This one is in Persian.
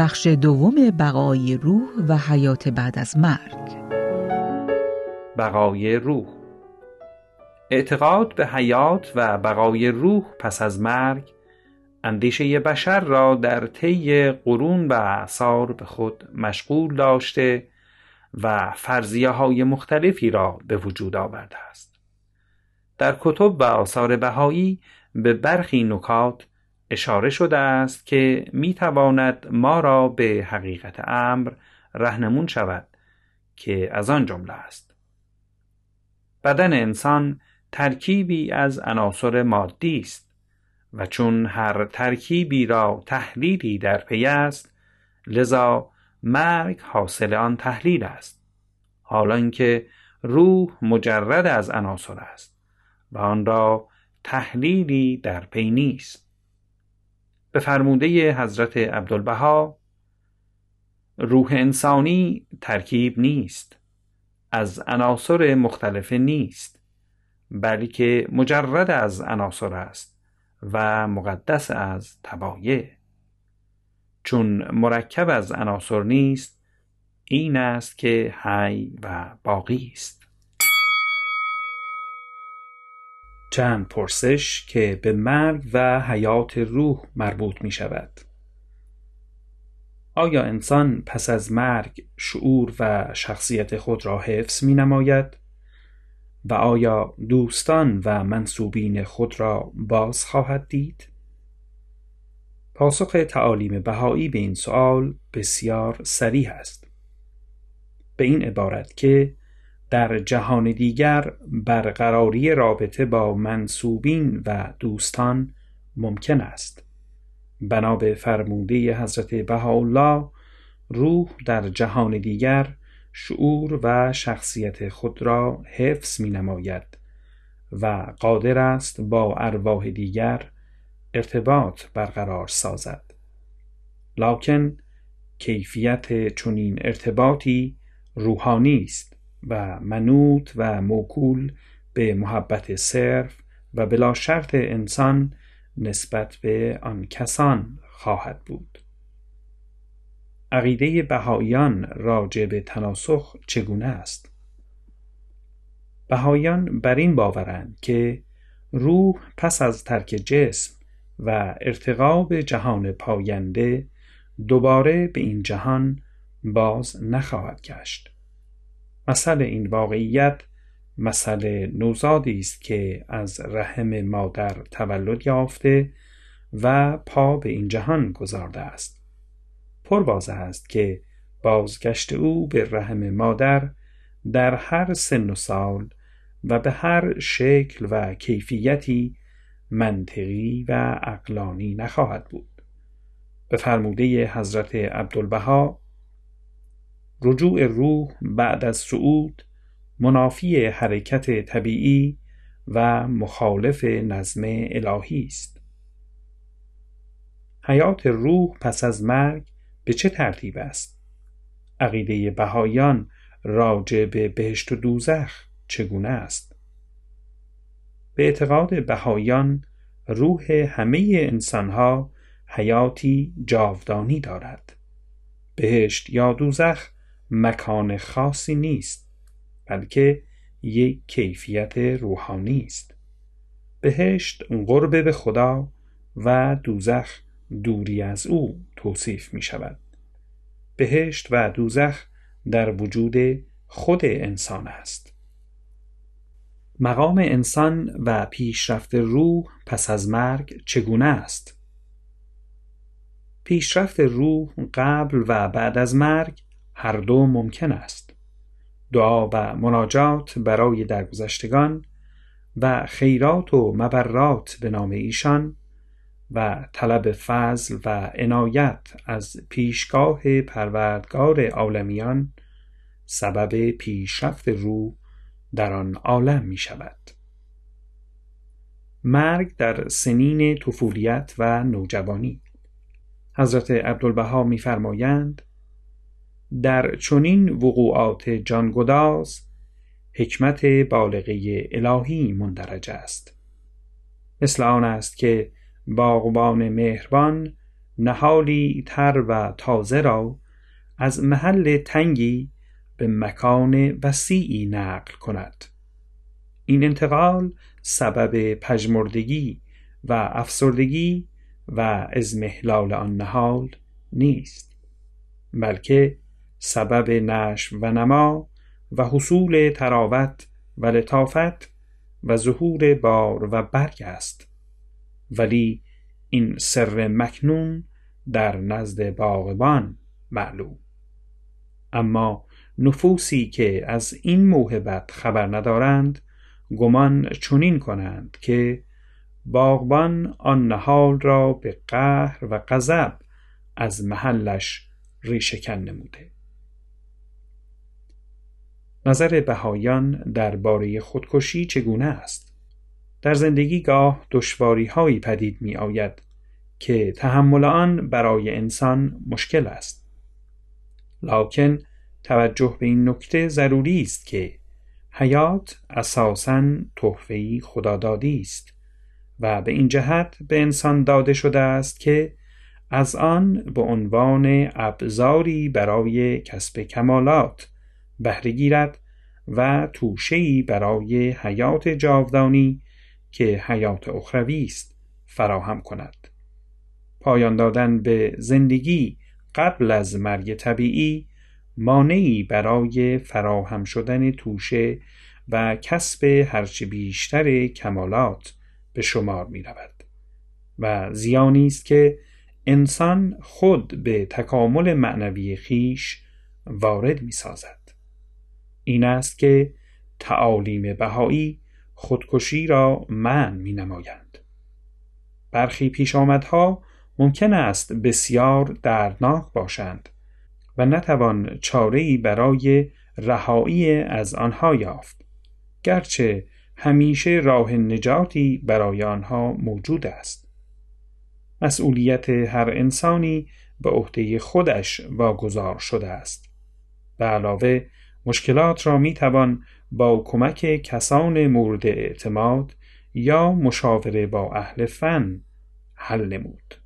بخش دوم بقای روح و حیات بعد از مرگ. بقای روح. اعتقاد به حیات و بقای روح پس از مرگ اندیشه بشر را در طی قرون و اعثار به خود مشغول داشته و فرضیه های مختلفی را به وجود آورده است. در کتب و آثار بهایی به برخی نکات اشاره شده است که می تواند ما را به حقیقت امر رهنمون شود که از آن جمله است. بدن انسان ترکیبی از عناصر مادی است و چون هر ترکیبی را تحلیلی در پی است لذا مرگ حاصل آن تحلیل است حالا که روح مجرد از عناصر است و آن را تحلیلی در پی نیست. به فرموده حضرت عبدالبها روح انسانی ترکیب نیست از عناصر مختلف نیست بلکه مجرد از عناصر است و مقدس از تبایه چون مرکب از عناصر نیست این است که حی و باقی است. چند پرسش که به مرگ و حیات روح مربوط می شود آیا انسان پس از مرگ شعور و شخصیت خود را حفظ می نماید؟ و آیا دوستان و منصوبین خود را باز خواهد دید؟ پاسخ تعالیم بهایی به این سوال بسیار سریح است. به این عبارت که در جهان دیگر برقراری رابطه با منصوبین و دوستان ممکن است. بنا به فرموده حضرت بهاءالله روح در جهان دیگر شعور و شخصیت خود را حفظ می نماید و قادر است با ارواح دیگر ارتباط برقرار سازد لکن کیفیت چنین ارتباطی روحانی است و منوط و موکول به محبت صرف و بلا شرط انسان نسبت به آن کسان خواهد بود. عقیده بهاییان راجع به تناسخ چگونه است؟ بهاییان بر این باورند که روح پس از ترک جسم و ارتقا به جهان پاینده دوباره به این جهان باز نخواهد گشت. مثل این واقعیت مثل نوزادی است که از رحم مادر تولد یافته و پا به این جهان گذارده است. پر واضح است که بازگشت او به رحم مادر در هر سن و سال و به هر شکل و کیفیتی منطقی و اقلانی نخواهد بود. به فرموده حضرت عبدالبها رجوع روح بعد از صعود منافی حرکت طبیعی و مخالف نظم الهی است. حیات روح پس از مرگ به چه ترتیب است؟ عقیده بهایان راجع به بهشت و دوزخ چگونه است؟ به اعتقاد بهایان روح همه انسانها حیاتی جاودانی دارد. بهشت یا دوزخ مکان خاصی نیست بلکه یک کیفیت روحانی است. بهشت قرب به خدا و دوزخ دوری از او توصیف می شود بهشت و دوزخ در وجود خود انسان است. مقام انسان و پیشرفت روح پس از مرگ چگونه است؟ پیشرفت روح قبل و بعد از مرگ هر دو ممکن است. دعا و مناجات برای درگذشتگان و خیرات و مبرات به نام ایشان و طلب فضل و عنایت از پیشگاه پروردگار عالمیان سبب پیشرفت روح در آن عالم می شود. مرگ در سنین طفولیت و نوجوانی. حضرت عبدالبها میفرمایند در چنین وقوعات جانگداز حکمت بالغه الهی مندرج است. مثل آن است که باغبان مهربان نهالی تر و تازه را از محل تنگی به مکان وسیعی نقل کند. این انتقال سبب پژمردگی و افسردگی و ازمهلال آن نهال نیست بلکه سبب نشو و نما و حصول تراوت و لطافت و ظهور بار و برگ است. ولی این سر مکنون در نزد باغبان معلوم. اما نفوسی که از این موهبت خبر ندارند گمان چنین کنند که باغبان آن نهال را به قهر و غضب از محلش ریشهکن نموده. نظر بهایان درباره خودکشی چگونه است؟ در زندگی گاه دشواری هایی پدید می آید که تحمل آن برای انسان مشکل است. لکن توجه به این نکته ضروری است که حیات اساساً تحفه‌ای خدادادی است و به این جهت به انسان داده شده است که از آن به عنوان ابزاری برای کسب کمالات بهره گیرد و توشه‌ای برای حیات جاودانی که حیات اخروی است فراهم کند. پایان دادن به زندگی قبل از مرگ طبیعی مانعی برای فراهم شدن توشه و کسب هرچه بیشتر کمالات به شمار می رود و زیانی است که انسان خود به تکامل معنوی خیش وارد می سازد این است که تعالیم بهایی خودکشی را من می نمایند برخی پیش آمدها ممکن است بسیار دردناک باشند و نتوان چاره‌ای برای رهایی از آنها یافت گرچه همیشه راه نجاتی برای آنها موجود است. مسئولیت هر انسانی به عهده خودش واگذار شده است. به علاوه مشکلات را می توان با کمک کسان مورد اعتماد یا مشاوره با اهل فن حل نمود.